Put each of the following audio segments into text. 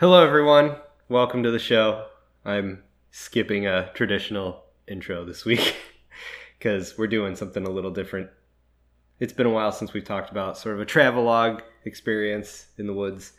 Hello, everyone. Welcome to the show. I'm skipping a traditional intro this week because we're doing something a little different. It's been a while since we've talked about sort of a travelogue experience in the woods,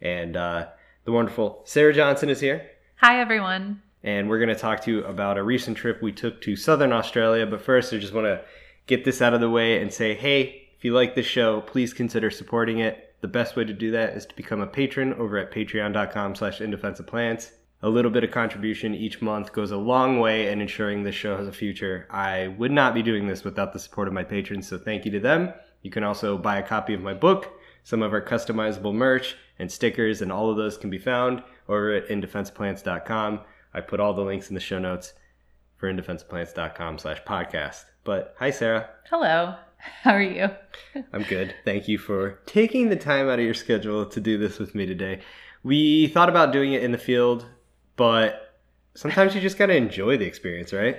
and uh, the wonderful Sarah Johnson is here, Hi, everyone. and we're going to talk to you about a recent trip we took to southern Australia. But first, I just want to get this out of the way and say, hey, if you like this show, please consider supporting it. The best way to do that is to become a patron over at patreon.com slash indefenseofplants. A little bit of contribution each month goes a long way in ensuring this show has a future. I would not be doing this without the support of my patrons, so thank you to them. You can also buy a copy of my book, some of our customizable merch, and stickers, and all of those can be found over at indefenseplants.com. I put all the links in the show notes for indefenseplants.com slash podcast. But hi, Sarah. Hello. How are you? I'm good. Thank you for taking the time out of your schedule to do this with me today. We thought about doing it in the field, but sometimes you just got to enjoy the experience, right?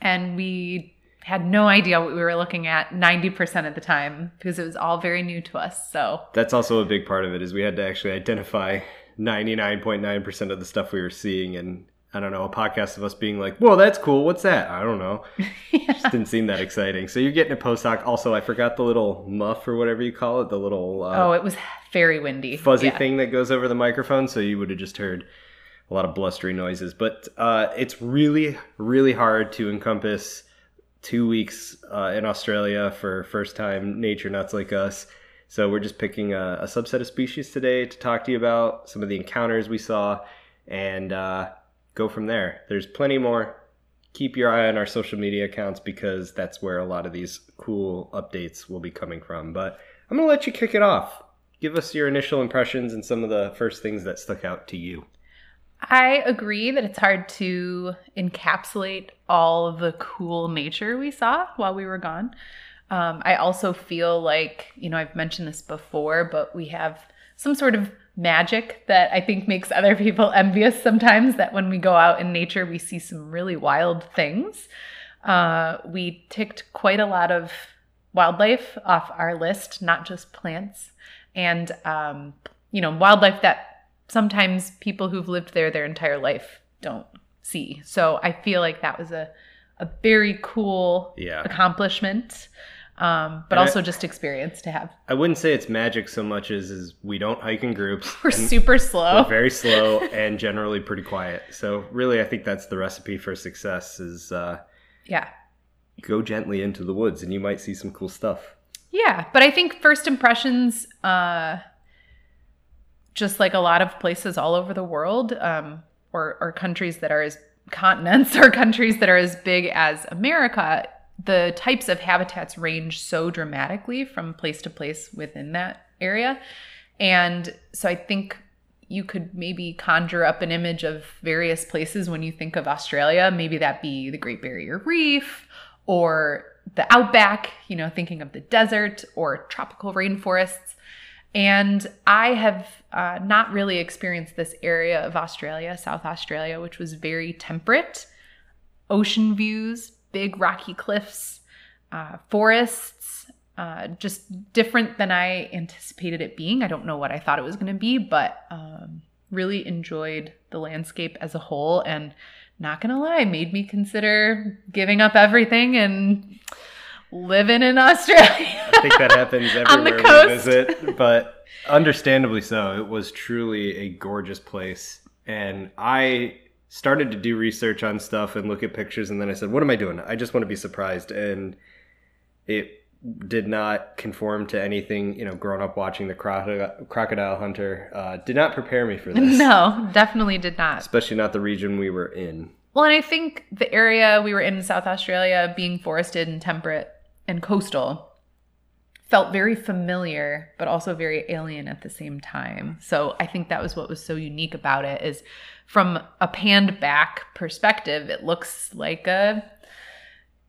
And we had no idea what we were looking at 90% of the time because it was all very new to us. So, That's also a big part of it is we had to actually identify 99.9% of the stuff we were seeing and I don't know, a podcast of us being like, "Whoa, that's cool. What's that?" I don't know. Just didn't seem that exciting. So you're getting a post hoc. Also, I forgot the little muff or whatever you call it, the little uh, oh, it was very windy. fuzzy Yeah. thing that goes over the microphone, so you would have just heard a lot of blustery noises. But uh, it's really, really hard to encompass two weeks uh, in Australia for first time nature nuts like us. So we're just picking a, a subset of species today to talk to you about some of the encounters we saw and uh, go from there. There's plenty more. Keep your eye on our social media accounts because that's where a lot of these cool updates will be coming from. But I'm going to let you kick it off. Give us your initial impressions and some of the first things that stuck out to you. I agree that it's hard to encapsulate all of the cool nature we saw while we were gone. Um, I also feel like, you know, I've mentioned this before, but we have some sort of magic that I think makes other people envious sometimes that when we go out in nature, we see some really wild things. Uh, we ticked quite a lot of wildlife off our list, not just plants. And, um, you know, wildlife that sometimes people who've lived there their entire life don't see. So I feel like that was a, a very cool Yeah. accomplishment, um, but And I- also just experience to have. I wouldn't say it's magic so much as is we don't hike in groups. We're super slow. We're very slow and generally pretty quiet. So really, I think that's the recipe for success: is uh, yeah. go gently into the woods, and you might see some cool stuff. Yeah, but I think first impressions, uh, just like a lot of places all over the world, um, or, or countries that are as continents or countries that are as big as America, the types of habitats range so dramatically from place to place within that area. And so I think you could maybe conjure up an image of various places when you think of Australia. Maybe that be the Great Barrier Reef or the outback, you know, thinking of the desert or tropical rainforests. And I have uh, not really experienced this area of Australia, South Australia, which was very temperate. Ocean views, big rocky cliffs, uh, forests, uh, just different than I anticipated it being. I don't know what I thought it was going to be, but um, really enjoyed the landscape as a whole. And not going to lie, made me consider giving up everything and living in Australia. I think that happens everywhere we visit, but understandably so. It was truly a gorgeous place, and I started to do research on stuff and look at pictures, and then I said, "What am I doing? I just want to be surprised." And it did not conform to anything. You know, growing up watching the crocodile, crocodile hunter uh, did not prepare me for this. no, definitely did not. especially not the region we were in. Well, and I think the area we were in South Australia, being forested and temperate and coastal, felt very familiar, but also very alien at the same time. So I think that was what was so unique about it is from a panned back perspective, it looks like a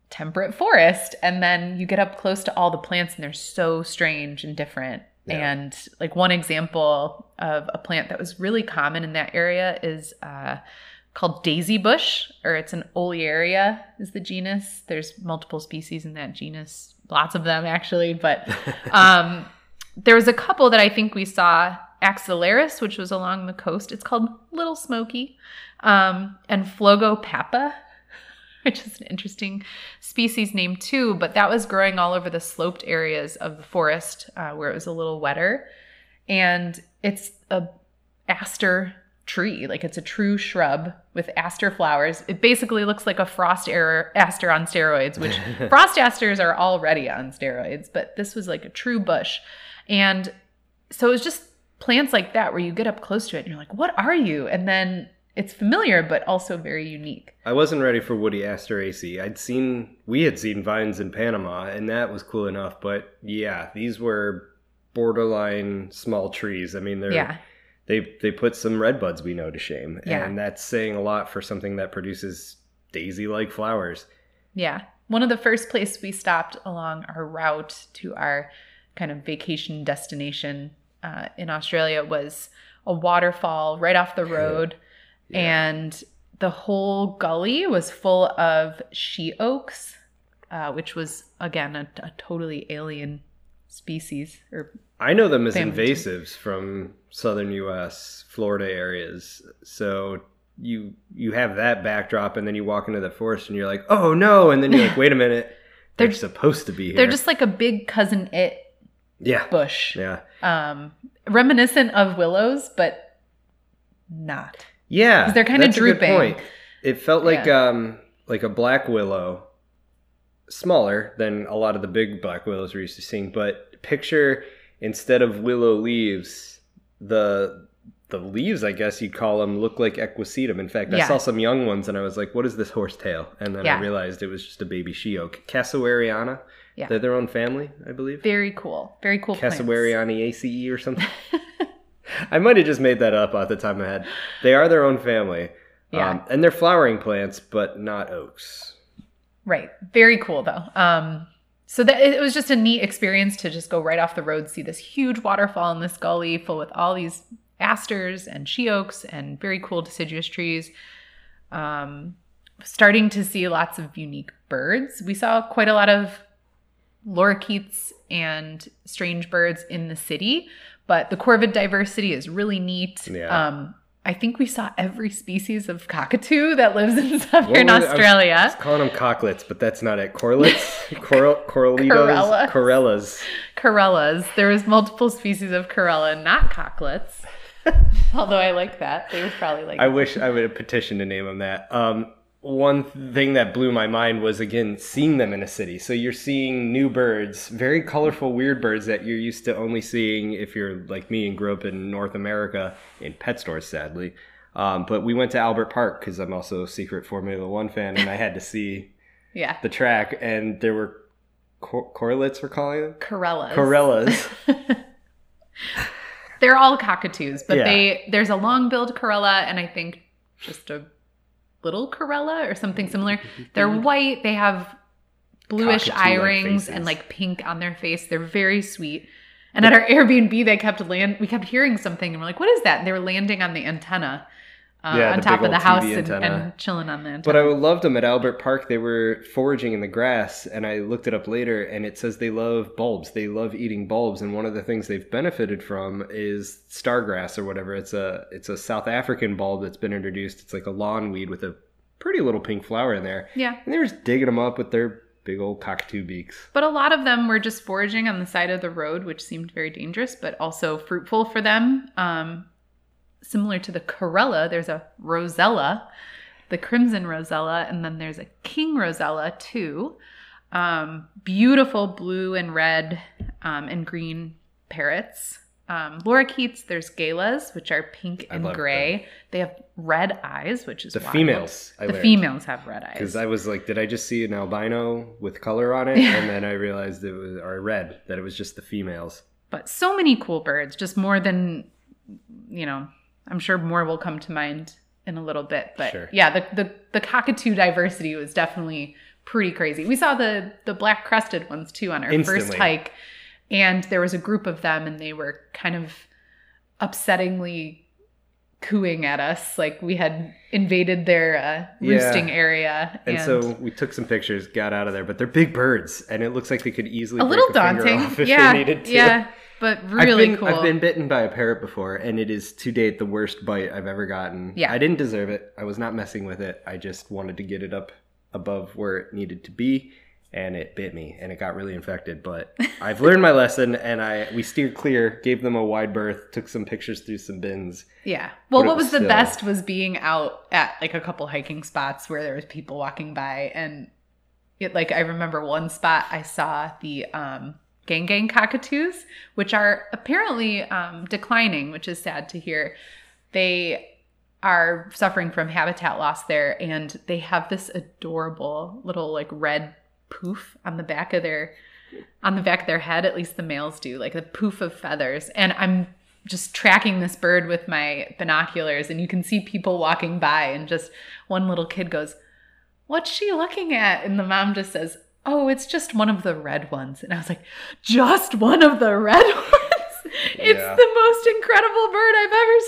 temperate forest. And then you get up close to all the plants and they're so strange and different. Yeah. And like one example of a plant that was really common in that area is uh, called daisy bush, or it's an olearia is the genus. There's multiple species in that genus, lots of them actually, but um, there was a couple that I think we saw axillaris, which was along the coast. It's called Little Smoky. Um, and Phlogopappa, which is an interesting species name too, but that was growing all over the sloped areas of the forest uh, where it was a little wetter. And it's a aster tree, like it's a true shrub with aster flowers. It basically looks like a frost aster on steroids, which frost asters are already on steroids, but this was like a true bush. And so it was just plants like that where you get up close to it and you're like, what are you? And then it's familiar but also very unique. I wasn't ready for woody asteraceae. I'd seen we had seen vines in Panama and that was cool enough, but yeah, these were borderline small trees. I mean, they're Yeah. they they put some red buds we know to shame, Yeah. and that's saying a lot for something that produces daisy-like flowers. Yeah. One of the first places we stopped along our route to our kind of vacation destination uh, in Australia was a waterfall right off the road. Yeah. And the whole gully was full of she oaks, uh, which was, again, a, a totally alien species. Or I know them as invasives from southern U.S., Florida areas. So you you have that backdrop, and then you walk into the forest, and you're like, oh no, and then you're like, wait a minute, they're, They're- supposed to be here. they're just like a big cousin it yeah, bush, yeah, um, reminiscent of willows, but not. yeah. they're a good drooping. It felt like Yeah. um like a black willow, smaller than a lot of the big black willows we're used to seeing. But picture instead of willow leaves, the the leaves, I guess you'd call them, look like equisetum. In fact, I saw some young ones and I was like, "What is this horsetail?" And then I realized it was just a baby she oak, Casuarina. Yeah. They're their own family, I believe. Very cool. Very cool. Casuarinaceae or something. I might have just made that up off the top of my head. They are their own family. Yeah. Um, and they're flowering plants, but not oaks. Right. Very cool though. Um so that it was just a neat experience to just go right off the road, see this huge waterfall in this gully full with all these asters and she oaks and very cool deciduous trees. Um starting to see lots of unique birds. We saw quite a lot of lorikeets and strange birds in the city, but the corvid diversity is really neat. Yeah. Um I think we saw every species of cockatoo that lives in southern were they- I was- Australia. I was calling them cocklets, but that's not it. Correlates? Cor- coralitos? Corellas. Corellas. Corellas. There was multiple species of Corella, not cocklets. Although I like that. They would probably like I wish I would have petitioned to name them that. Um, one thing that blew my mind was again seeing them in a city. So you're seeing new birds, very colorful, weird birds that you're used to only seeing if you're like me and grew up in North America in pet stores, sadly. Um, but we went to Albert Park because I'm also a secret Formula One fan, and I had to see yeah. the track, and there were cor- correlates, we're calling them Corellas. corellas. They're all cockatoos, but Yeah. they there's a long-billed Corella and I think just a little Corella or something mm-hmm. similar. Mm-hmm. They're mm-hmm. white. They have bluish eye rings and like pink on their face. They're very sweet. And at our Airbnb, they kept land. We kept hearing something, and we're like, "What is that?" And they were landing on the antenna, uh, Yeah, on top of the house and, and chilling on the antenna. But I loved them at Albert Park. They were foraging in the grass, and I looked it up later, and it says they love bulbs. They love eating bulbs, and one of the things they've benefited from is stargrass or whatever. It's a it's a South African bulb that's been introduced. It's like a lawn weed with a pretty little pink flower in there, yeah. and they were just digging them up with their big old cockatoo beaks. But a lot of them were just foraging on the side of the road, which seemed very dangerous, but also fruitful for them. Um, similar to the Corella, there's a Rosella, the Crimson Rosella, and then there's a King Rosella too. Um, beautiful blue and red um, and green parrots. Um, lorikeets, there's galahs, which are pink and gray. They have red eyes, which is The wild. females, I the learned. females have red eyes. Because I was like, did I just see an albino with color on it? And then I realized it was, or I read that it was just the females. but so many cool birds just more than you know i'm sure more will come to mind in a little bit but Sure. yeah the, the the cockatoo diversity was definitely pretty crazy we saw the the black crested ones too on our first hike and there was a group of them and they were kind of upsettingly cooing at us like we had invaded their uh, Yeah. roosting area And, so we took some pictures, got out of there, but they're big birds, and it looks like they could easily a little a daunting if yeah they needed to. yeah but really I've been, cool. I've been bitten by a parrot before, and it is to date the worst bite I've ever gotten. Yeah. I didn't deserve it. I was not messing with it. I just wanted to get it up above where it needed to be, and it bit me, and it got really infected. But I've learned my lesson, and I we steered clear, gave them a wide berth, took some pictures through some bins. Yeah. Well, what was was the still- best was being out at like a couple hiking spots where there was people walking by and it like I remember one spot I saw the um gang gang cockatoos, which are apparently um declining, which is sad to hear. They are suffering from habitat loss there and they have this adorable little like red poof on the back of their on the back of their head. At least the males do like a poof of feathers. And i'm just tracking this bird with my binoculars and you can see people walking by and just one little kid goes what's she looking at? And the mom just says oh it's just one of the red ones and i was like just one of the red ones it's Yeah. the most incredible bird i've ever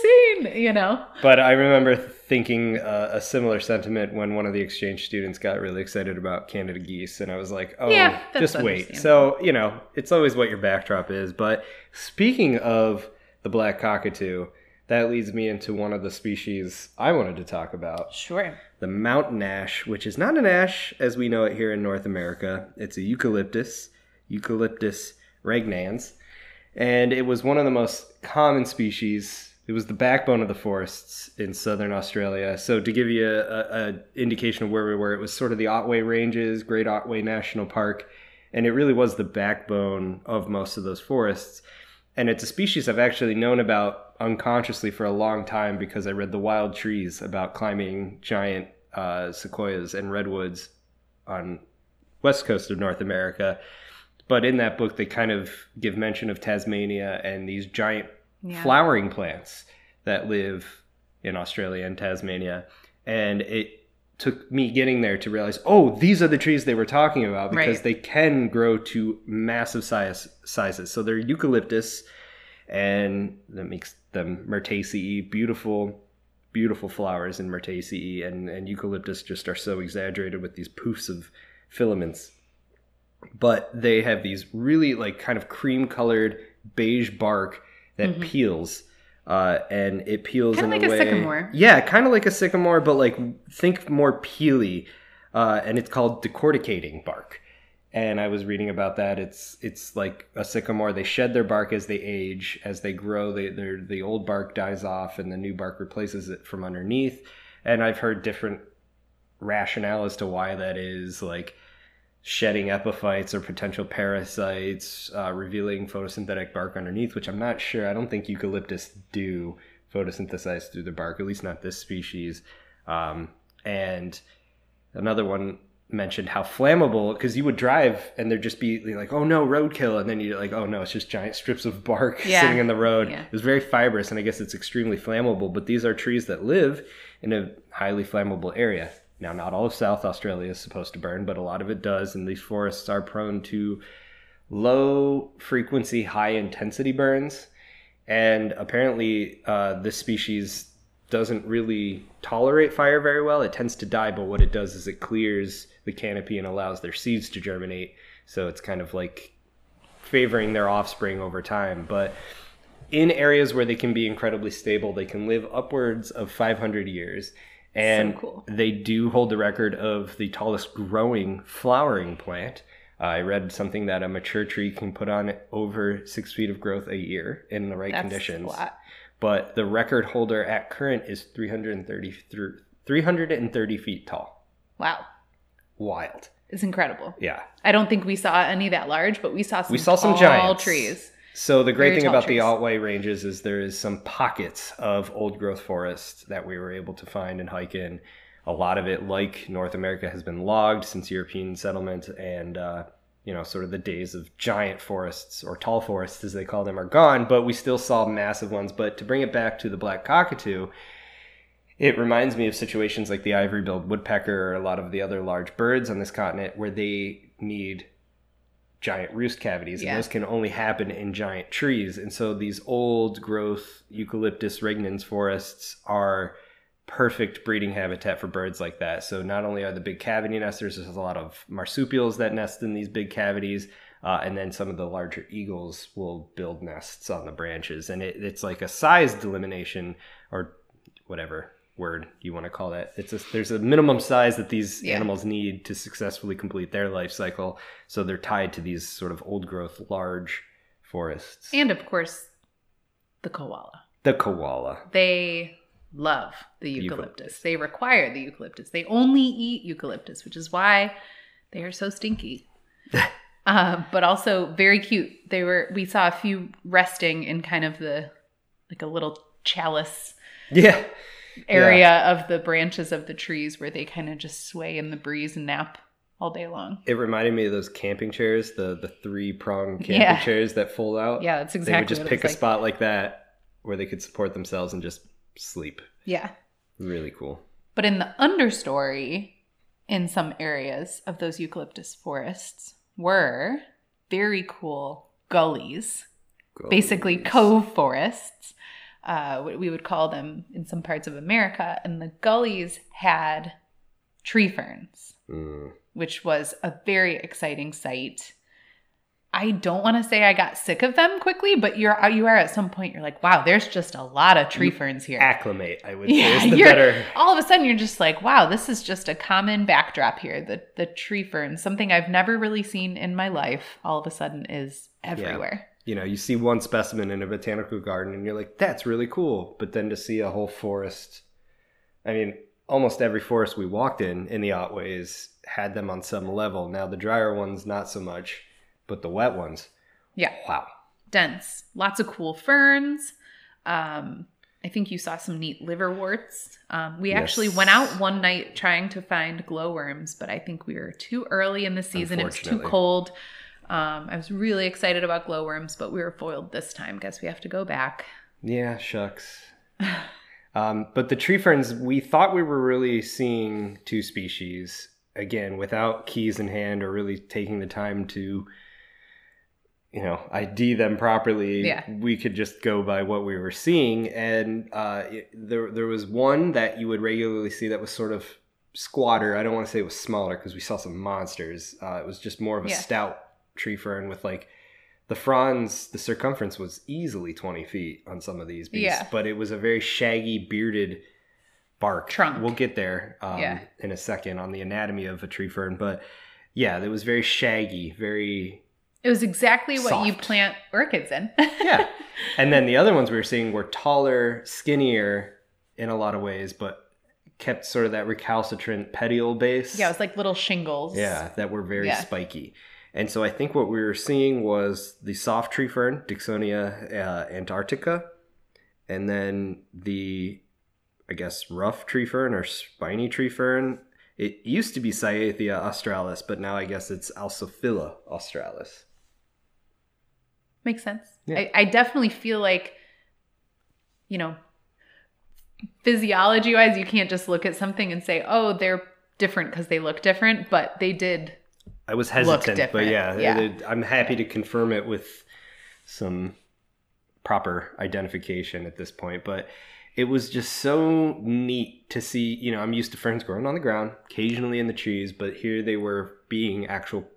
seen you know But I remember thinking uh, a similar sentiment when one of the exchange students got really excited about Canada geese, and I was like, "Oh, Yeah, just wait." So you know, it's always what your backdrop is. But speaking of the black cockatoo, that leads me into one of the species I wanted to talk about: sure the mountain ash, which is not an ash as we know it here in North America. It's a eucalyptus, Eucalyptus regnans, and it was one of the most common species. It was the backbone of the forests in southern Australia. So to give you a, a, a indication of where we were, it was sort of the Otway Ranges, Great Otway National Park, and it really was the backbone of most of those forests. And it's a species I've actually known about unconsciously for a long time because I read The Wild Trees about climbing giant uh, sequoias and redwoods on west coast of North America. But in that book, they kind of give mention of Tasmania and these giant yeah flowering plants that live in Australia and Tasmania. And it took me getting there to realize, oh, these are the trees they were talking about because Right. they can grow to massive size sizes. So they're eucalyptus, and that makes them myrtaceae, beautiful, beautiful flowers in myrtaceae, and and eucalyptus just are so exaggerated with these poofs of filaments. But they have these really like kind of cream colored beige bark that Mhm. peels. Uh, and it peels Kinda in like a way, sycamore. Yeah, kind of like a sycamore, but like think more peely. Uh, and it's called decorticating bark. And I was reading about that. It's it's like a sycamore. They shed their bark as they age, as they grow. They the old bark dies off, and the new bark replaces it from underneath. And I've heard different rationale as to why that is, like shedding epiphytes or potential parasites, uh, revealing photosynthetic bark underneath, which I'm not sure. I don't think eucalyptus do photosynthesize through the bark, at least not this species. Um, and another one mentioned how flammable because you would drive and there'd just be like oh no roadkill and then you're like oh no it's just giant strips of bark Yeah. sitting in the road Yeah. it was very fibrous and i guess it's extremely flammable but these are trees that live in a highly flammable area now not all of south australia is supposed to burn but a lot of it does and these forests are prone to low frequency high intensity burns. And apparently uh, this species doesn't really tolerate fire very well. It tends to die but what it does is it clears the canopy and allows their seeds to germinate. So it's kind of like favoring their offspring over time. But in areas where they can be incredibly stable they can live upwards of 500 years and cool. they do hold the record of the tallest growing flowering plant I read something that a mature tree can put on over six feet of growth a year in the right That's conditions. a lot. But the record holder at current is 330, 330 feet tall. Wow. Wild. It's incredible. Yeah. I don't think we saw any that large, but we saw some We saw some tall giants. trees. So the great Very thing about the trees. Otway Ranges is there is some pockets of old growth forests that we were able to find and hike in. A lot of it, like North America, has been logged since European settlement, and uh, you know, sort of the days of giant forests or tall forests, as they call them, are gone. But we still saw massive ones. But to bring it back to the black cockatoo, it reminds me of situations like the ivory-billed woodpecker or a lot of the other large birds on this continent, where they need giant roost cavities Yeah. and those can only happen in giant trees. And so these old growth eucalyptus regnans forests are perfect breeding habitat for birds like that. So not only are the big cavity nesters there's a lot of marsupials that nest in these big cavities Uh, and then some of the larger eagles will build nests on the branches, and it, it's like a size delimitation or whatever word you want to call that. It's a, there's a minimum size that these Yeah. animals need to successfully complete their life cycle, so they're tied to these sort of old growth large forests. And of course, the koala. the koala. They love the eucalyptus. Eucalyptus. They require the eucalyptus. They only eat eucalyptus, which is why they are so stinky. uh, but also very cute. They were. We saw a few resting in kind of the like a little chalice Yeah. Area of the branches of the trees where they kind of just sway in the breeze and nap all day long. It reminded me of those camping chairs, the the three prong camping Yeah. chairs that fold out. Yeah, that's exactly. they would just pick a like. spot like that where they could support themselves and just sleep. Yeah. Really cool. But in the understory, in some areas of those eucalyptus forests, were very cool gullies, basically cove forests. Uh, what we would call them in some parts of America. And the gullies had tree ferns, Mm. which was a very exciting sight. I don't want to say I got sick of them quickly, but you're you are at some point you're like, wow, there's just a lot of tree You ferns here. Acclimate, I would Yeah, say, is the better. all of a sudden you're just like, wow, this is just a common backdrop here. The the tree fern, something I've never really seen in my life, all of a sudden is everywhere. You know, you see one specimen in a botanical garden and you're like, that's really cool. But then to see a whole forest, I mean, almost every forest we walked in in the Otways had them on some level. Now, the drier ones, not so much, but the wet ones, Yeah, wow. dense, lots of cool ferns. Um, I think you saw some neat liverworts. Um, we actually went out one night trying to find glowworms, but I think we were too early in the season. It was too cold. Um, I was really excited about glowworms, but we were foiled this time. Guess we have to go back. Yeah, shucks. um, but the tree ferns, we thought we were really seeing two species again without keys in hand or really taking the time to, you know, ID them properly. Yeah. We could just go by what we were seeing, and uh, it- there there was one that you would regularly see that was sort of squatter. I don't want to say it was smaller because we saw some monsters. Uh, it was just more of a Yeah. stout tree fern with like the fronds, the circumference was easily 20 feet on some of these beasts, Yeah. but it was a very shaggy, bearded bark. Trunk. We'll get there um, Yeah. in a second on the anatomy of a tree fern, but yeah, it was very shaggy, very. It was exactly what you plant orchids in. Yeah. And then the other ones we were seeing were taller, skinnier in a lot of ways, but kept sort of that recalcitrant petiole base. yeah, it was like little shingles. Yeah, that were very Yeah. spiky. And so I think what we were seeing was the soft tree fern, Dicksonia uh, antarctica, and then the, I guess, rough tree fern or spiny tree fern. It used to be Cyathea australis, but now I guess it's Alsophila australis. Makes sense. Yeah. I, I definitely feel like, you know, physiology wise, you can't just look at something and say, oh, they're different because they look different, but they did. I was hesitant, but yeah, yeah. it- I'm happy to confirm it with some proper identification at this point. But it was just so neat to see. You know, I'm used to ferns growing on the ground, occasionally in the trees, but here they were being actual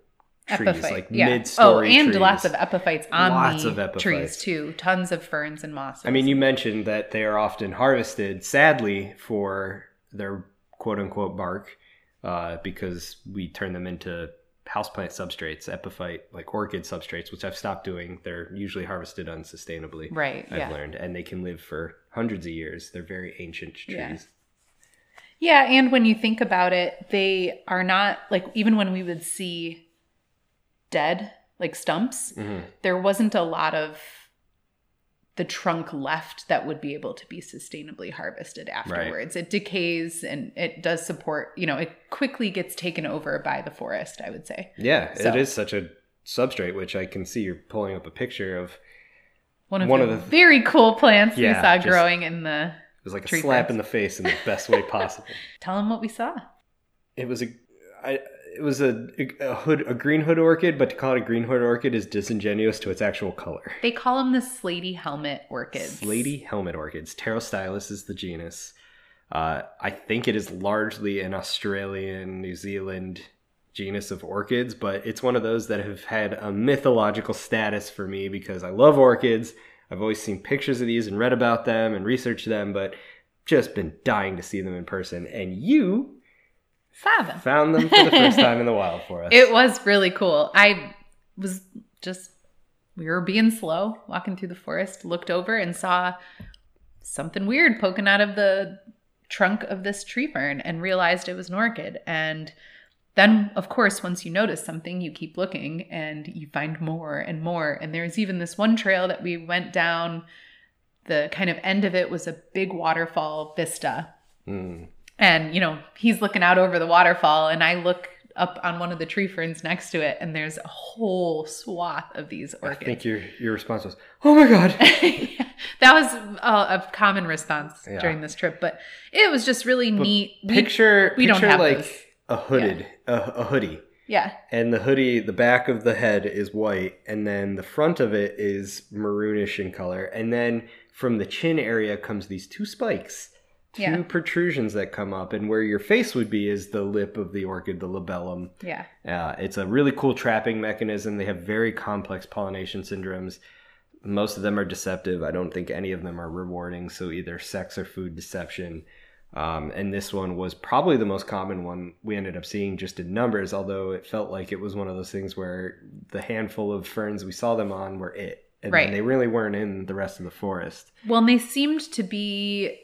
trees, Epiphyte. like yeah. mid-story Oh, and trees. lots of epiphytes on Lots the of epiphytes. trees too. Tons of ferns and mosses. I mean, you mentioned that they are often harvested, sadly, for their quote unquote bark, uh, because we turn them into houseplant substrates, epiphyte, like orchid substrates, which I've stopped doing. They're usually harvested unsustainably. right. I've yeah. learned, and they can live for hundreds of years. They're very ancient trees. Yeah. Yeah, and when you think about it, they are not like even when we would see dead like stumps, Mhm. there wasn't a lot of the trunk left that would be able to be sustainably harvested afterwards. It decays and it does support, you know, it quickly gets taken over by the forest, I would say. Yeah, So- it is such a substrate, which I can see you're pulling up a picture of. One of One the of the- very cool plants we saw just- growing in the It was like a slap ferns. in the face in the best way possible. Tell them what we saw. it was a I, it was a, a hood a green hood orchid but to call it a green hood orchid is disingenuous to its actual color They call them the slaty helmet orchids. slaty helmet orchids pterostylis is the genus uh, i think it is largely an australian new zealand genus of orchids, but it's one of those that have had a mythological status for me because I love orchids. I've always seen pictures of these and read about them and researched them, but just been dying to see them in person. And you Found them for the first time in the wild for us. It was really cool. I was just, we were being slow, walking through the forest, looked over and saw something weird poking out of the trunk of this tree fern and realized it was an orchid. And then, of course, once you notice something, you keep looking and you find more and more. And there's even this one trail that we went down. The kind of end of it was a big waterfall vista Mm. And, you know, he's looking out over the waterfall, and I look up on one of the tree ferns next to it, and there's a whole swath of these I orchids. think your your response was, "Oh my god!" that was a, a common response Yeah. during this trip, but it was just really neat. We- Picture we don't have like those. a hooded a, a hoodie, yeah, and the hoodie, the back of the head is white, and then the front of it is maroonish in color, and then from the chin area comes these two spikes. Two Yeah. protrusions that come up, and where your face would be is the lip of the orchid, the labellum. yeah, Uh, it's a really cool trapping mechanism. They have very complex pollination syndromes. Most of them are deceptive. I don't think any of them are rewarding. So either sex or food deception. Um, and this one was probably the most common one we ended up seeing just in numbers, although it felt like it was one of those things where the handful of ferns we saw them on were it. And Right. they really weren't in the rest of the forest. Well, and they seemed to be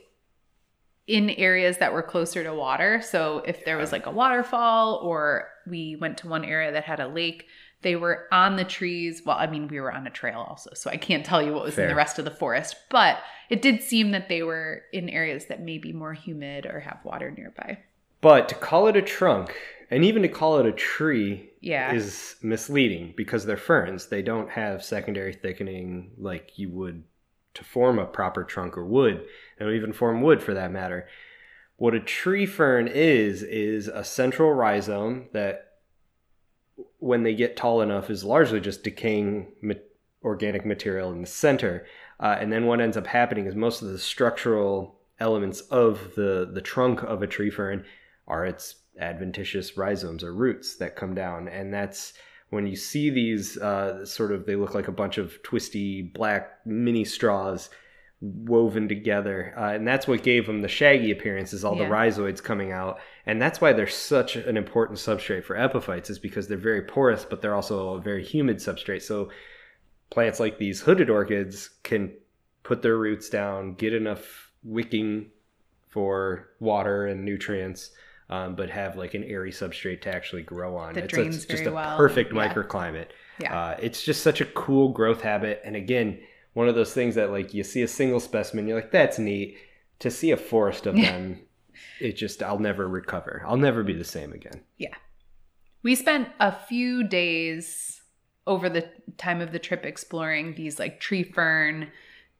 in areas that were closer to water. So if there was like a waterfall or we went to one area that had a lake, they were on the trees. Well, I mean, we were on a trail also, so I can't tell you what was in the rest of the forest, but it did seem that they were in areas that may be more humid or have water nearby. But to call it a trunk, and even to call it a tree, Yeah. is misleading because they're ferns. They don't have secondary thickening like you would to form a proper trunk or wood. Don't even form wood for that matter. What a tree fern is, is a central rhizome that, when they get tall enough, is largely just decaying ma- organic material in the center. Uh, and then what ends up happening is most of the structural elements of the, the trunk of a tree fern are its adventitious rhizomes or roots that come down. And that's when you see these uh, sort of, they look like a bunch of twisty black mini straws woven together. Uh, and that's what gave them the shaggy appearance is all Yeah. the rhizoids coming out. And that's why they're such an important substrate for epiphytes is because they're very porous, but they're also a very humid substrate. So plants like these hooded orchids can put their roots down, get enough wicking for water and nutrients, um, but have like an airy substrate to actually grow on. That it's drains it's just a well. perfect Yeah. microclimate. Yeah. Uh, it's just such a cool growth habit. And again, one of those things that like you see a single specimen, you're like, that's neat. To see a forest of them, it just I'll never recover. I'll never be the same again. Yeah. We spent a few days over the time of the trip exploring these like tree fern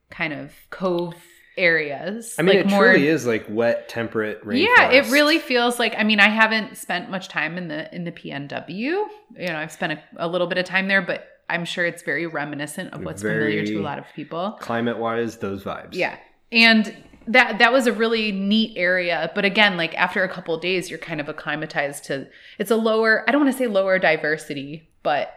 kind of cove areas. I mean, like it truly is like wet, temperate rainforest. Yeah, it really feels like. I mean, I haven't spent much time in the in the PNW. You know, I've spent a, a little bit of time there, but I'm sure it's very reminiscent of what's familiar to a lot of people. climate wise, those vibes. Yeah, and that that was a really neat area. But again, like after a couple of days, you're kind of acclimatized to. It's a lower. I don't want to say lower diversity, but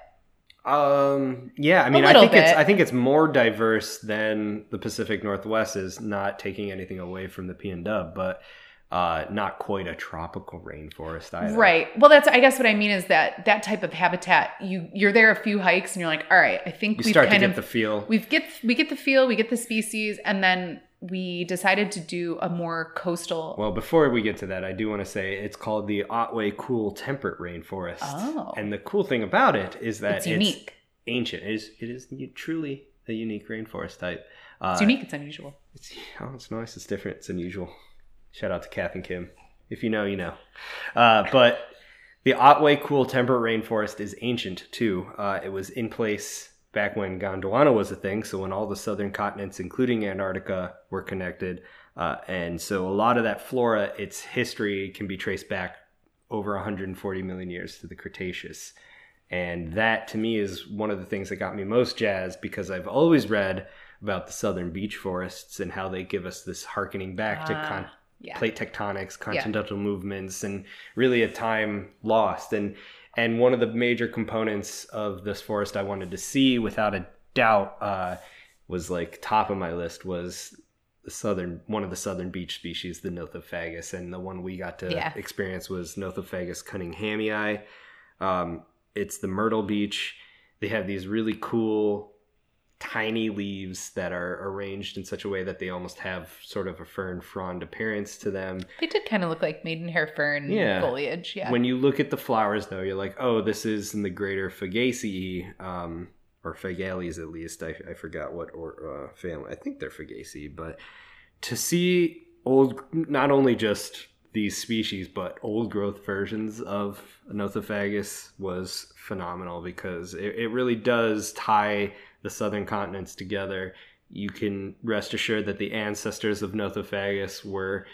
Um. Yeah. I mean, I think it's. I think it's more diverse than the Pacific Northwest is. Not taking anything away from the P and Dub, but uh, not quite a tropical rainforest either. Right. Well, that's I guess what I mean is that that type of habitat, you you're there a few hikes and you're like, all right, I think You we've start to get of the feel. we've get we get the feel, we get the species, and then we decided to do a more coastal. Well, before we get to that, I do want to say it's called the Otway Cool Temperate Rainforest. Oh. And the cool thing about it is that it's unique. ancient. It is, it is truly a unique rainforest type. Uh, It's unique. It's unusual. It's, oh, it's nice. It's different. It's unusual. Shout out to Kath and Kim. If you know, you know. Uh, but the Otway Cool Temperate Rainforest is ancient too. Uh, it was in place back when Gondwana was a thing. So when all the southern continents, including Antarctica, were connected. Uh, and so a lot of that flora, its history can be traced back over 140 million years to the Cretaceous. And that to me is one of the things that got me most jazzed because I've always read about the southern beech forests and how they give us this harkening back to Ah, con- Yeah. plate tectonics, continental movements, and really a time lost. And And one of the major components of this forest I wanted to see, without a doubt, uh, was like top of my list was the southern one of the southern beech species, the Nothofagus, and the one we got to Yeah. experience was Nothofagus cunninghamii. Um, it's the myrtle beech. They have these really cool tiny leaves that are arranged in such a way that they almost have sort of a fern frond appearance to them. They did kind of look like maidenhair fern Yeah. foliage. Yeah. When you look at the flowers, though, you're like, oh, this is in the greater Fagaceae, um, or Fagales at least. I, I forgot what or uh, family. I think they're Fagaceae, but to see old, not only just these species, but old growth versions of Nothofagus was phenomenal because it, it really does tie the southern continents together. You can rest assured that the ancestors of Nothofagus were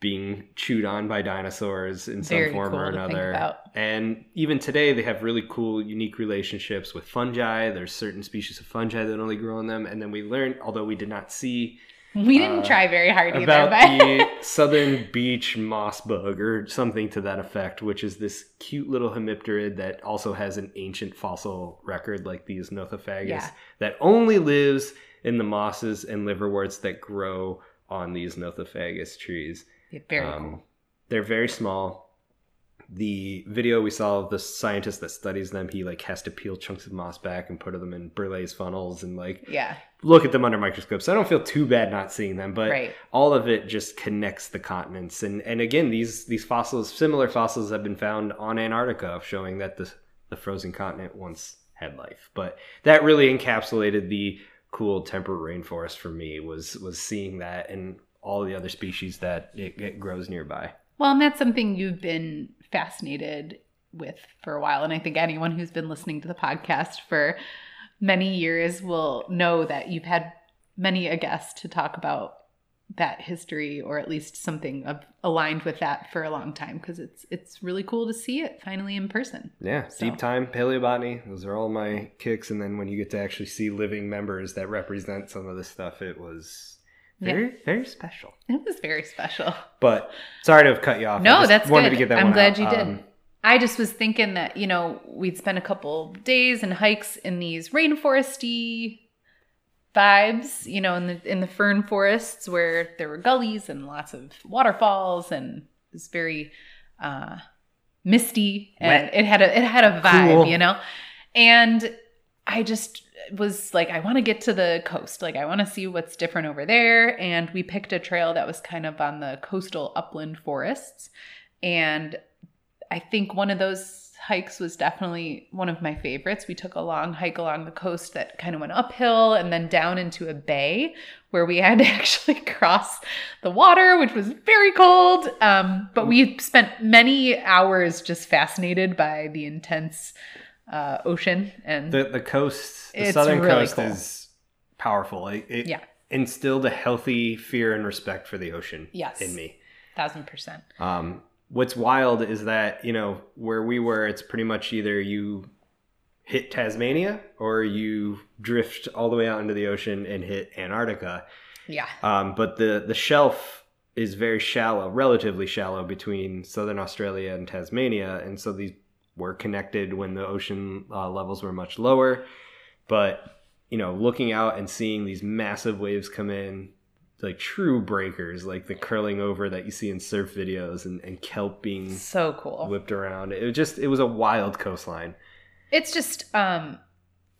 being chewed on by dinosaurs in some Very form cool or another. And even today, they have really cool, unique relationships with fungi. There's certain species of fungi that only grow on them. And then we learned, although we did not see we didn't uh, try very hard either, about but the southern beech moss bug or something to that effect, which is this cute little hemipterid that also has an ancient fossil record like these Nothofagus Yeah. that only lives in the mosses and liverworts that grow on these Nothofagus trees. very Um, cool. They're very small. The video we saw of the scientist that studies them, he like has to peel chunks of moss back and put them in Berlese funnels and like Yeah. look at them under microscopes. So I don't feel too bad not seeing them, but Right. all of it just connects the continents. And and again, these these fossils, similar fossils, have been found on Antarctica, showing that the the frozen continent once had life. But that really encapsulated the cool temperate rainforest for me. Was was seeing that and all the other species that it, it grows nearby. Well, and that's something you've been fascinated with for a while. And I think anyone who's been listening to the podcast for many years will know that you've had many a guest to talk about that history or at least something of, aligned with that for a long time because it's it's really cool to see it finally in person. Yeah, So- deep time paleobotany. Those are all my kicks. And then when you get to actually see living members that represent some of this stuff, it was very very special. It was very special. But sorry to have cut you off. No, that's wanted good. to get that I'm glad out. you did. Um, I just was thinking that, you know, we'd spend a couple days and hikes in these rainforesty vibes, you know, in the in the fern forests where there were gullies and lots of waterfalls and it was very uh misty and Wet. it had a it had a vibe, Cool. you know. And I just was like, I want to get to the coast. Like, I want to see what's different over there. And we picked a trail that was kind of on the coastal upland forests. And I think one of those hikes was definitely one of my favorites. We took a long hike along the coast that kind of went uphill and then down into a bay where we had to actually cross the water, which was very cold. Um, but we spent many hours just fascinated by the intense uh, ocean and the the coast, the southern really coast cool. is powerful. It, it Yeah. instilled a healthy fear and respect for the ocean Yes. in me. thousand percent. Um, what's wild is that you know where we were, it's pretty much either you hit Tasmania or you drift all the way out into the ocean and hit Antarctica. Yeah. Um, but the the shelf is very shallow, relatively shallow between southern Australia and Tasmania, and so these were connected when the ocean uh, levels were much lower. But you know, looking out and seeing these massive waves come in, like true breakers, like the curling over that you see in surf videos, and, and kelp being So cool. whipped around. It was just it was a wild coastline. it's just um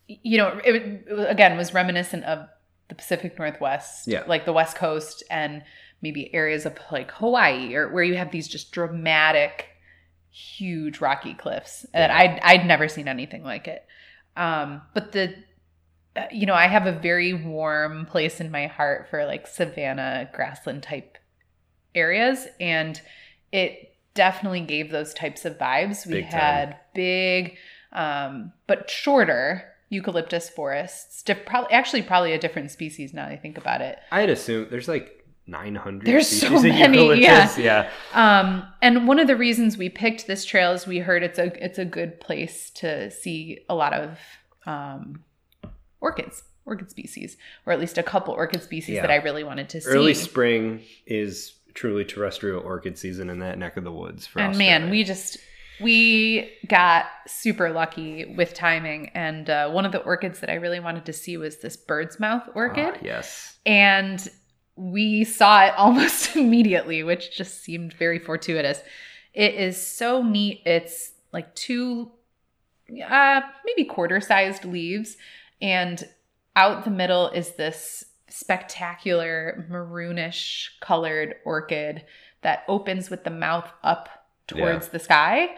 you know it, it again was reminiscent of the pacific northwest Yeah. like the west coast and maybe areas of like hawaii or where you have these just dramatic huge rocky cliffs that i'd i'd never seen anything like it um but the uh, you know i have a very warm place in my heart for like savanna grassland type areas and it definitely gave those types of vibes we Big had big um, but shorter eucalyptus forests. Diff- probably, actually, probably a different species now that I think about it. I'd assume there's like 900 There's so many, eucalyptus. Yeah. Um, and one of the reasons we picked this trail is we heard it's a it's a good place to see a lot of um, orchids, orchid species, or at least a couple orchid species Yeah. that I really wanted to see. Early spring is truly terrestrial orchid season in that neck of the woods for and Australia. man, we just we got super lucky with timing, and uh, one of the orchids that I really wanted to see was this bird's mouth orchid, Ah, yes. and we saw it almost immediately, which just seemed very fortuitous. It is so neat. It's like two, uh, maybe quarter-sized leaves, and out the middle is this spectacular maroonish colored orchid that opens with the mouth up towards the sky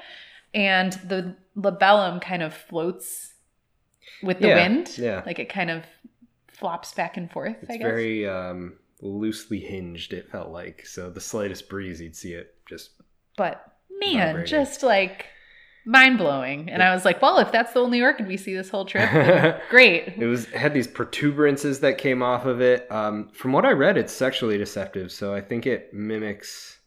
and the labellum kind of floats with the Yeah, wind yeah. like it kind of flops back and forth It's i guess very um, loosely hinged, it felt like. So the slightest breeze, you'd see it just. but man Vibrating. just like mind-blowing and i was like well if that's the only orchid we see this whole trip great It was had these protuberances that came off of it. Um, from what I read, it's sexually deceptive, so I think it mimics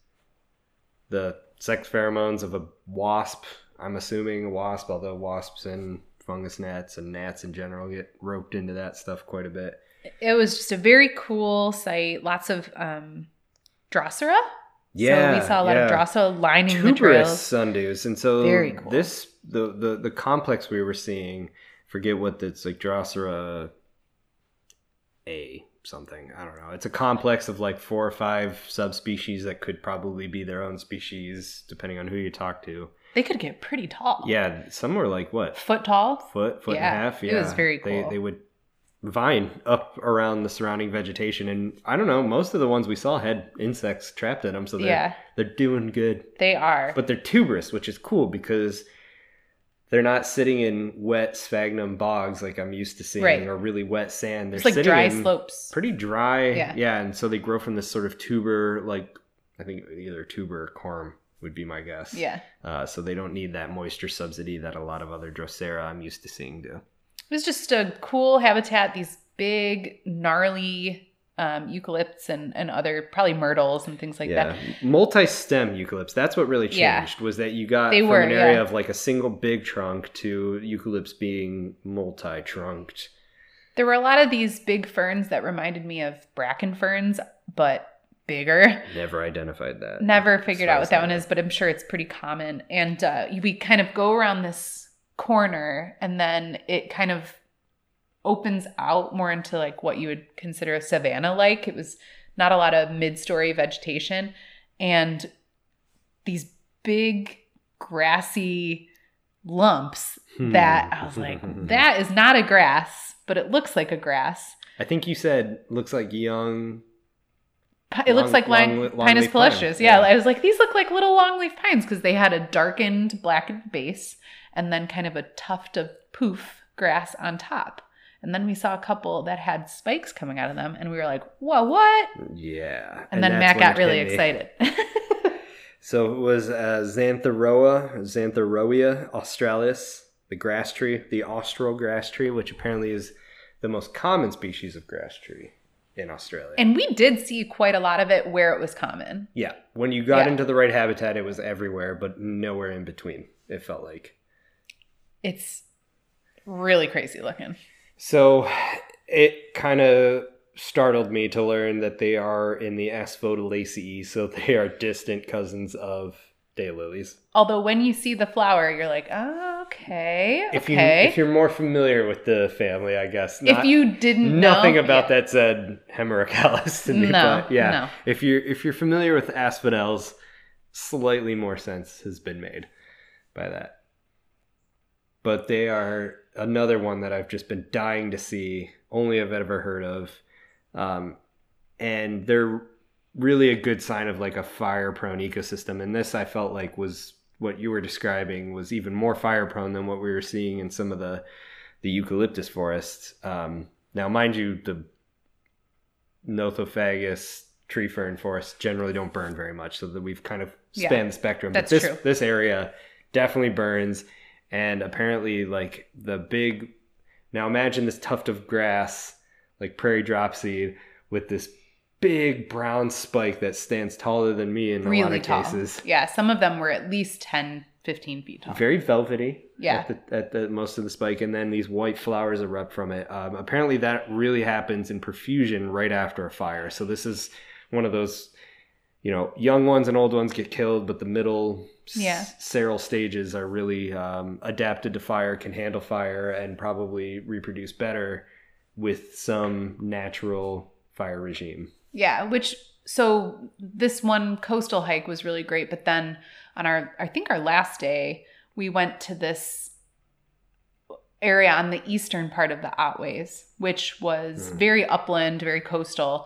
the sex pheromones of a wasp. I'm assuming a wasp, although wasps and fungus gnats and gnats in general get roped into that stuff quite a bit. It was just a very cool site lots of um drosera Yeah, so we saw a lot yeah. of Drosera lining the tuberous trails sundews, and so Very cool. this the, the the complex we were seeing. Forget what it's like, Drosera A something. I don't know. It's a complex of like four or five subspecies that could probably be their own species, depending on who you talk to. they could get pretty tall Yeah, some were like what foot tall foot, foot Yeah, and a half. Yeah, it was very They cool. they would vine up around the surrounding vegetation, and I don't know. Most of the ones we saw had insects trapped in them, so they're yeah they're doing good. they are But they're tuberous, which is cool because they're not sitting in wet sphagnum bogs like I'm used to seeing Right. or really wet sand. They're it's like sitting dry in slopes pretty dry. Yeah. yeah and so they grow from this sort of tuber, like I think either tuber or corm would be my guess. yeah Uh, so they don't need that moisture subsidy that a lot of other Drosera I'm used to seeing do. It was just a cool habitat. These big, gnarly um, eucalypts and, and other probably myrtles and things like yeah, that. multi-stem eucalypts. That's what really Yeah. changed. Was that you got They from were, an area yeah. of like a single big trunk to eucalypts being multi-trunked. There were a lot of these big ferns that reminded me of bracken ferns, but bigger. Never identified that. Never figured out what that one is, but I'm sure it's pretty common. And uh, we kind of go around this corner, and then it kind of opens out more into like what you would consider a savanna like. It was not a lot of mid story vegetation, and these big grassy lumps hmm. that I was like, that is not a grass, but it looks like a grass. I think you said looks like young. It looks Long- like line, long- Pinus longleaf pine, palustris. Yeah, yeah. I was like, these look like little longleaf pines because they had a darkened, blackened base and then kind of a tuft of poof grass on top. And then we saw a couple that had spikes coming out of them, and we were like, "Whoa, what?" Yeah. And, then that's Matt got really excited. So it was uh, Xanthorrhoea, Xanthorrhoea australis, the grass tree, the austral grass tree, which apparently is the most common species of grass tree in Australia. and we did see quite a lot of it where it was common. yeah, when you got Yeah. into the right habitat, it was everywhere, but nowhere in between. It felt like. It's really crazy looking. So it kind of startled me to learn that they are in the Asphodelaceae, so they are distant cousins of daylilies. Although when you see the flower, you're like, oh, "Okay, If you okay." if you're more familiar with the family, I guess. if you didn't know, nothing about yeah. that said Hemerocallis to me. No, but yeah, no. if you're if you're familiar with asphodels, slightly more sense has been made by that. But they are another one that I've just been dying to see. Only I've ever heard of, um, and they're really a good sign of like a fire prone ecosystem. And this I felt like was what you were describing was even more fire prone than what we were seeing in some of the the eucalyptus forests. Um, now, mind you, the Nothofagus tree fern forests generally don't burn very much, so that we've kind of Yeah, spanned the spectrum. that's but this true. this area definitely burns, and apparently, like the big. Now, imagine this tuft of grass, like prairie dropseed, with this big brown spike that stands taller than me in a lot really of tall. cases. Yeah, some of them were at least 10, 15 feet tall. Very velvety. Yeah. At the, at the most of the spike, and then these white flowers erupt from it. Um, apparently, that really happens in profusion right after a fire. So this is one of those you know, young ones and old ones get killed, but the middle Yeah. seral stages are really um, adapted to fire, can handle fire, and probably reproduce better with some natural fire regime. Yeah, which so this one coastal hike was really great, but then on our I think our last day, we went to this area on the eastern part of the Otways, which was Mm. very upland, very coastal,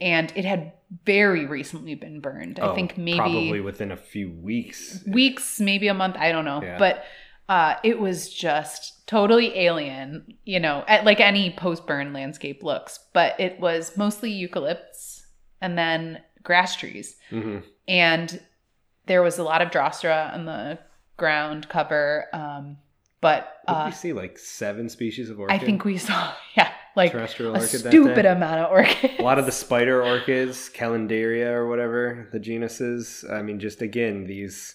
and it had very recently been burned. I Oh, think maybe probably within a few weeks. weeks, maybe a month, I don't know. Yeah. But uh, it was just totally alien, you know, at, like any post burn landscape looks. But it was mostly eucalypts and then grass trees. hmm And there was a lot of drosera on the ground cover. Um, but uh, we see like seven species of orchid? I think we saw, yeah, like terrestrial a stupid amount of orchids. A lot of the spider orchids, Caladenia or whatever the genus is. I mean, just again, these.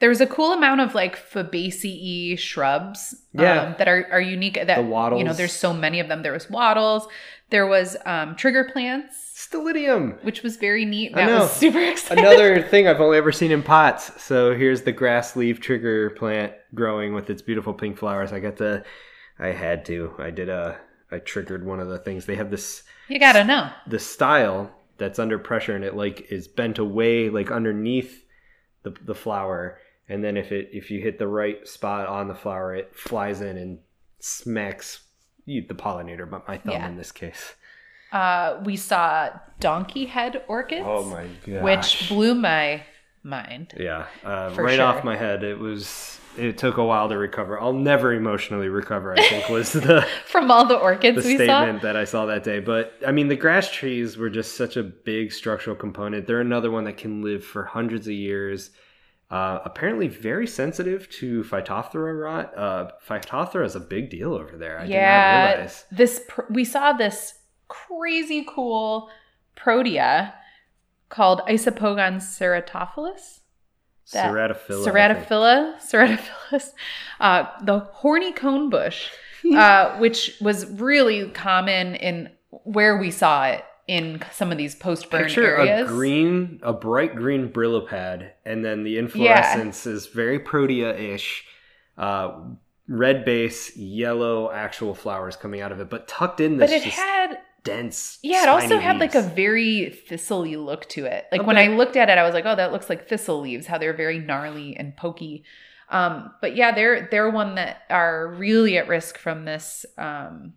There was a cool amount of like Fabaceae shrubs Yeah. um, that are, are unique. That The wattles, You know, there's so many of them. There was wattles. There was um, trigger plants, Stylidium! which was very neat. I That know. was super exciting. Another thing I've only ever seen in pots. So here's the grass leaf trigger plant growing with its beautiful pink flowers. I got the. I had to. I did a. I triggered one of the things. They have this you gotta know. the style that's under pressure and it like is bent away like underneath the the flower and then if it if you hit the right spot on the flower it flies in and smacks you, the pollinator but my thumb Yeah. in this case Uh, we saw donkey head orchids, oh my god which blew my mind. yeah uh, right sure. off my head it was it took a while to recover i'll never emotionally recover i think was the From all the orchids the statement saw. that I saw that day. But I mean, the grass trees were just such a big structural component. They're another one that can live for hundreds of years. Uh, apparently, very sensitive to Phytophthora rot. Uh, Phytophthora is a big deal over there. I did not yeah, realize. this pr- we saw this crazy cool protea called Isopogon ceratophyllus. That- Ceratophila. Ceratophila, Ceratophilus, uh, the horny cone bush, uh, which was really common in where we saw it in some of these post-burn Picture areas. a green, a bright green Brillo pad, and then the inflorescence is very protea-ish. Uh, red base, yellow actual flowers coming out of it, but tucked in this but it just had, dense. yeah, it also had like a very thistle-y look to it. Like A when I looked at it, I was like, oh, that looks like thistle leaves. How they're very gnarly and pokey. Um, but yeah, they're they're one that are really at risk from this um,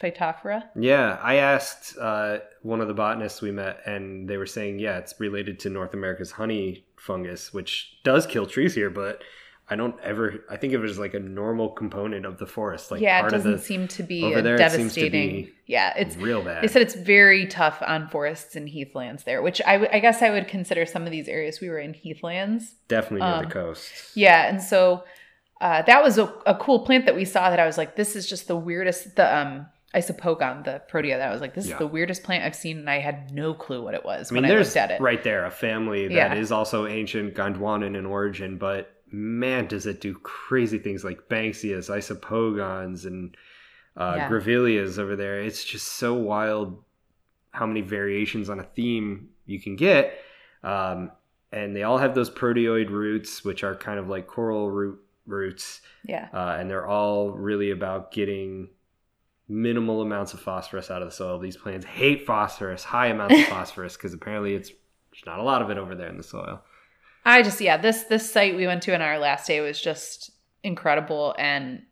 Phytophthora. Yeah, I asked uh, one of the botanists we met, and they were saying, yeah, it's related to North America's honey fungus, which does kill trees here, but I don't ever. I think of it was like a normal component of the forest, like yeah, it doesn't the seem to be over a there it seems to devastating. be yeah, it's real bad. They said it's very tough on forests and heathlands there, which I, w- I guess I would consider some of these areas we were in heathlands. Definitely near um, the coast. Yeah, and so uh, that was a, a cool plant that we saw that I was like, this is just the weirdest. The um, isopogon, the protea, that I was like, this Yeah. is the weirdest plant I've seen, and I had no clue what it was I mean, when I there's looked at it. right there a family that Yeah. is also ancient Gondwanan in origin, but man, does it do crazy things like Banksias, Isopogons, and uh, Yeah. Grevilleas over there. It's just so wild how many variations on a theme you can get. Um, and they all have those proteoid roots, which are kind of like coral root roots. Yeah, Uh, and they're all really about getting minimal amounts of phosphorus out of the soil. These plants hate phosphorus, high amounts of phosphorus, because apparently it's there's not a lot of it over there in the soil. I just yeah this this site we went to on our last day was just incredible and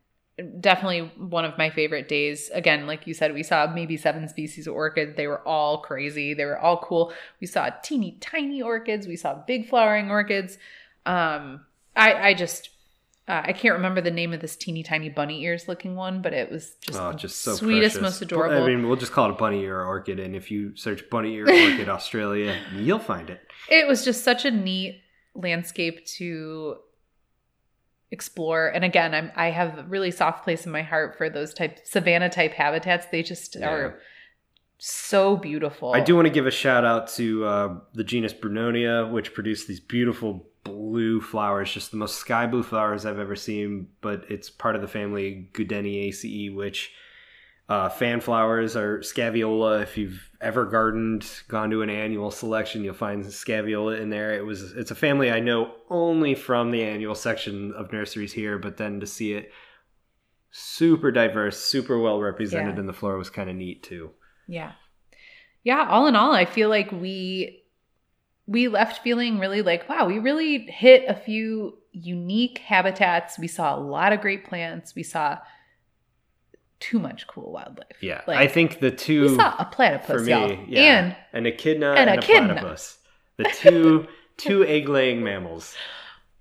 definitely one of my favorite days. Again, like you said, we saw maybe seven species of orchid. They were all crazy. They were all cool. We saw teeny tiny orchids. We saw big flowering orchids. Um, I I just uh, I can't remember the name of this teeny tiny bunny ears looking one, but it was just, oh, just so sweetest, precious. most adorable. I mean, we'll just call it a bunny ear orchid, and if you search bunny ear orchid Australia, you'll find it. it was just such a neat landscape to explore and again i'm i have a really soft place in my heart for those type savanna type habitats they just Yeah. are so beautiful I do want to give a shout out to uh, the genus Brunonia, which produced these beautiful blue flowers, just the most sky blue flowers I've ever seen. But it's part of the family Goodeniaceae, which Uh, fan flowers are Scaevola. If you've ever gardened, gone to an annual selection, you'll find Scaevola in there. It was it's a family I know only from the annual section of nurseries here, but then to see it super diverse, super well represented Yeah. in the floor was kind of neat too. Yeah. Yeah, all in all, I feel like we we left feeling really like, wow, we really hit a few unique habitats. We saw a lot of great plants. We saw too much cool wildlife. Yeah, Like, I think the two We saw a platypus, for me, y'all. yeah, And an echidna and and, a a, platypus, the two two egg laying mammals.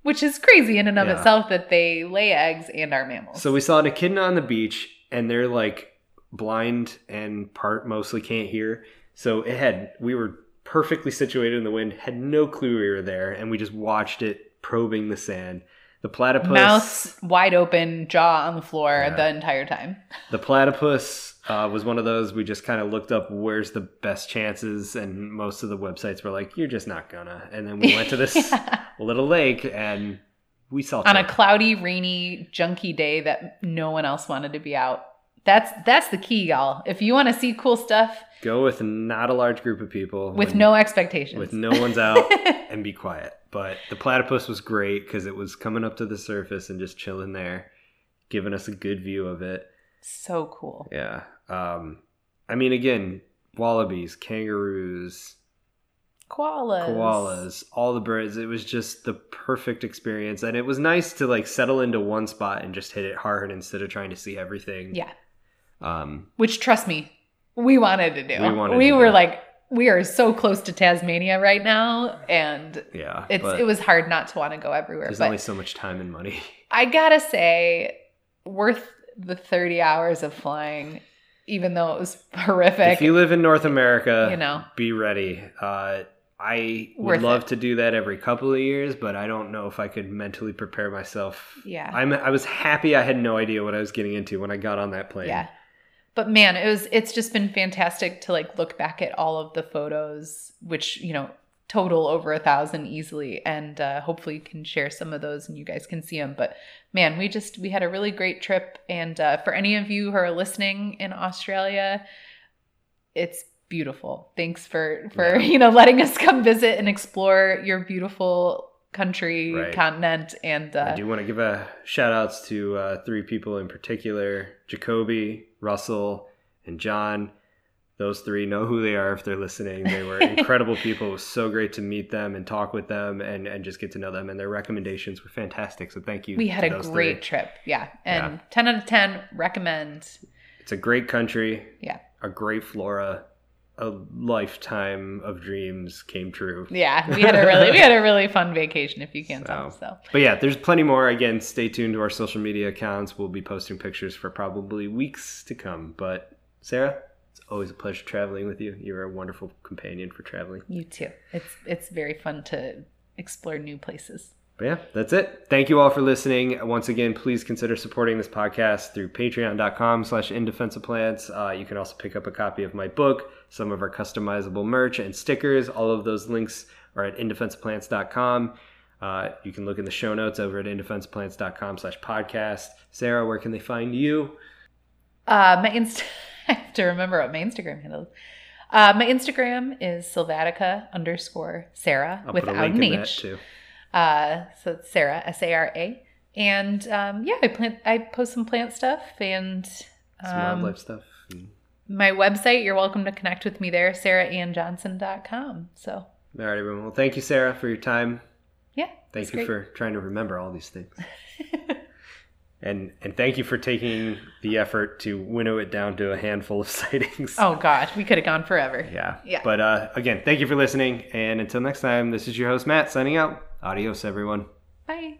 which is crazy in and of Yeah. itself that they lay eggs and are mammals. So we saw an echidna on the beach, and they're like blind and part mostly can't hear. So it had we were perfectly situated in the wind, had no clue we were there, and we just watched it probing the sand. The platypus, mouth wide open, jaw on the floor Yeah. the entire time. the platypus uh, was one of those we just kind of looked up where's the best chances, and most of the websites were like, "You're just not gonna." And then we went to this Yeah. little lake, and we saw on a cloudy, rainy, junky day that no one else wanted to be out. That's that's the key, y'all. If you want to see cool stuff go with not a large group of people with when- no expectations, with no one's out. and be quiet. But the platypus was great because it was coming up to the surface and just chilling there, giving us a good view of it. so cool. Yeah. Um, I mean, again, wallabies, kangaroos, Koalas. koalas, all the birds. It was just the perfect experience, and it was nice to like settle into one spot and just hit it hard instead of trying to see everything. Yeah. Um, Which trust me, we wanted to do. We wanted we were like, we are so close to Tasmania right now, and yeah. it's it was hard not to want to go everywhere. There's only so much time and money. I gotta say, worth the thirty hours of flying, even though it was horrific. if you live in North America, you know, be ready. Uh, I would Worth love it. to do that every couple of years, but I don't know if I could mentally prepare myself. yeah. I'm, I was happy I had no idea what I was getting into when I got on that plane. Yeah. But man, it was it's just been fantastic to like look back at all of the photos, which, you know, total over a thousand easily. And uh, hopefully you can share some of those and you guys can see them. But man, we just we had a really great trip. And uh, for any of you who are listening in Australia, it's beautiful. Thanks for for Yeah. you know letting us come visit and explore your beautiful country, Right. continent, and uh, I do want to give a shout outs to uh, three people in particular Jacoby, Russell, and John. Those three know who they are if they're listening. They were incredible people. It was so great to meet them and talk with them and, and just get to know them. And their recommendations were fantastic. So thank you. we had a great three. trip. Yeah. And Yeah. 10 out of 10 recommend. It's a great country. Yeah. A great flora. A lifetime of dreams came true. Yeah, we had a really we had a really fun vacation if you can't tell. So. So But yeah, there's plenty more. Again, stay tuned to our social media accounts. We'll be posting pictures for probably weeks to come. But Sarah, it's always a pleasure traveling with you. You're a wonderful companion for traveling. you too. It's it's very fun to explore new places. But yeah, that's it. Thank you all for listening. Once again, please consider supporting this podcast through patreon.com slash indefenseofplants. Uh, you can also pick up a copy of my book, some of our customizable merch and stickers. All of those links are at indefenseofplants.com. Uh, you can look in the show notes over at indefenseofplants.com slash podcast. Sarah, where can they find you? Uh my inst I have to remember what my Instagram handle is. Uh, my Instagram is Sylvatica underscore Sarah I'll without an H. too. Uh, so it's Sarah S A R A, and um, yeah, I plant I post some plant stuff and Some um, wildlife stuff. My website. You're welcome to connect with me there, SarahAnnJohnson.com. So All right, everyone. Well, thank you, Sarah, for your time. yeah, Thank you great. for trying to remember all these things. and and thank you for taking the effort to winnow it down to a handful of sightings. Oh God, we could have gone forever. Yeah. Yeah. But uh, again, thank you for listening. And until next time, this is your host, Matt, signing out. Adios, everyone. Bye.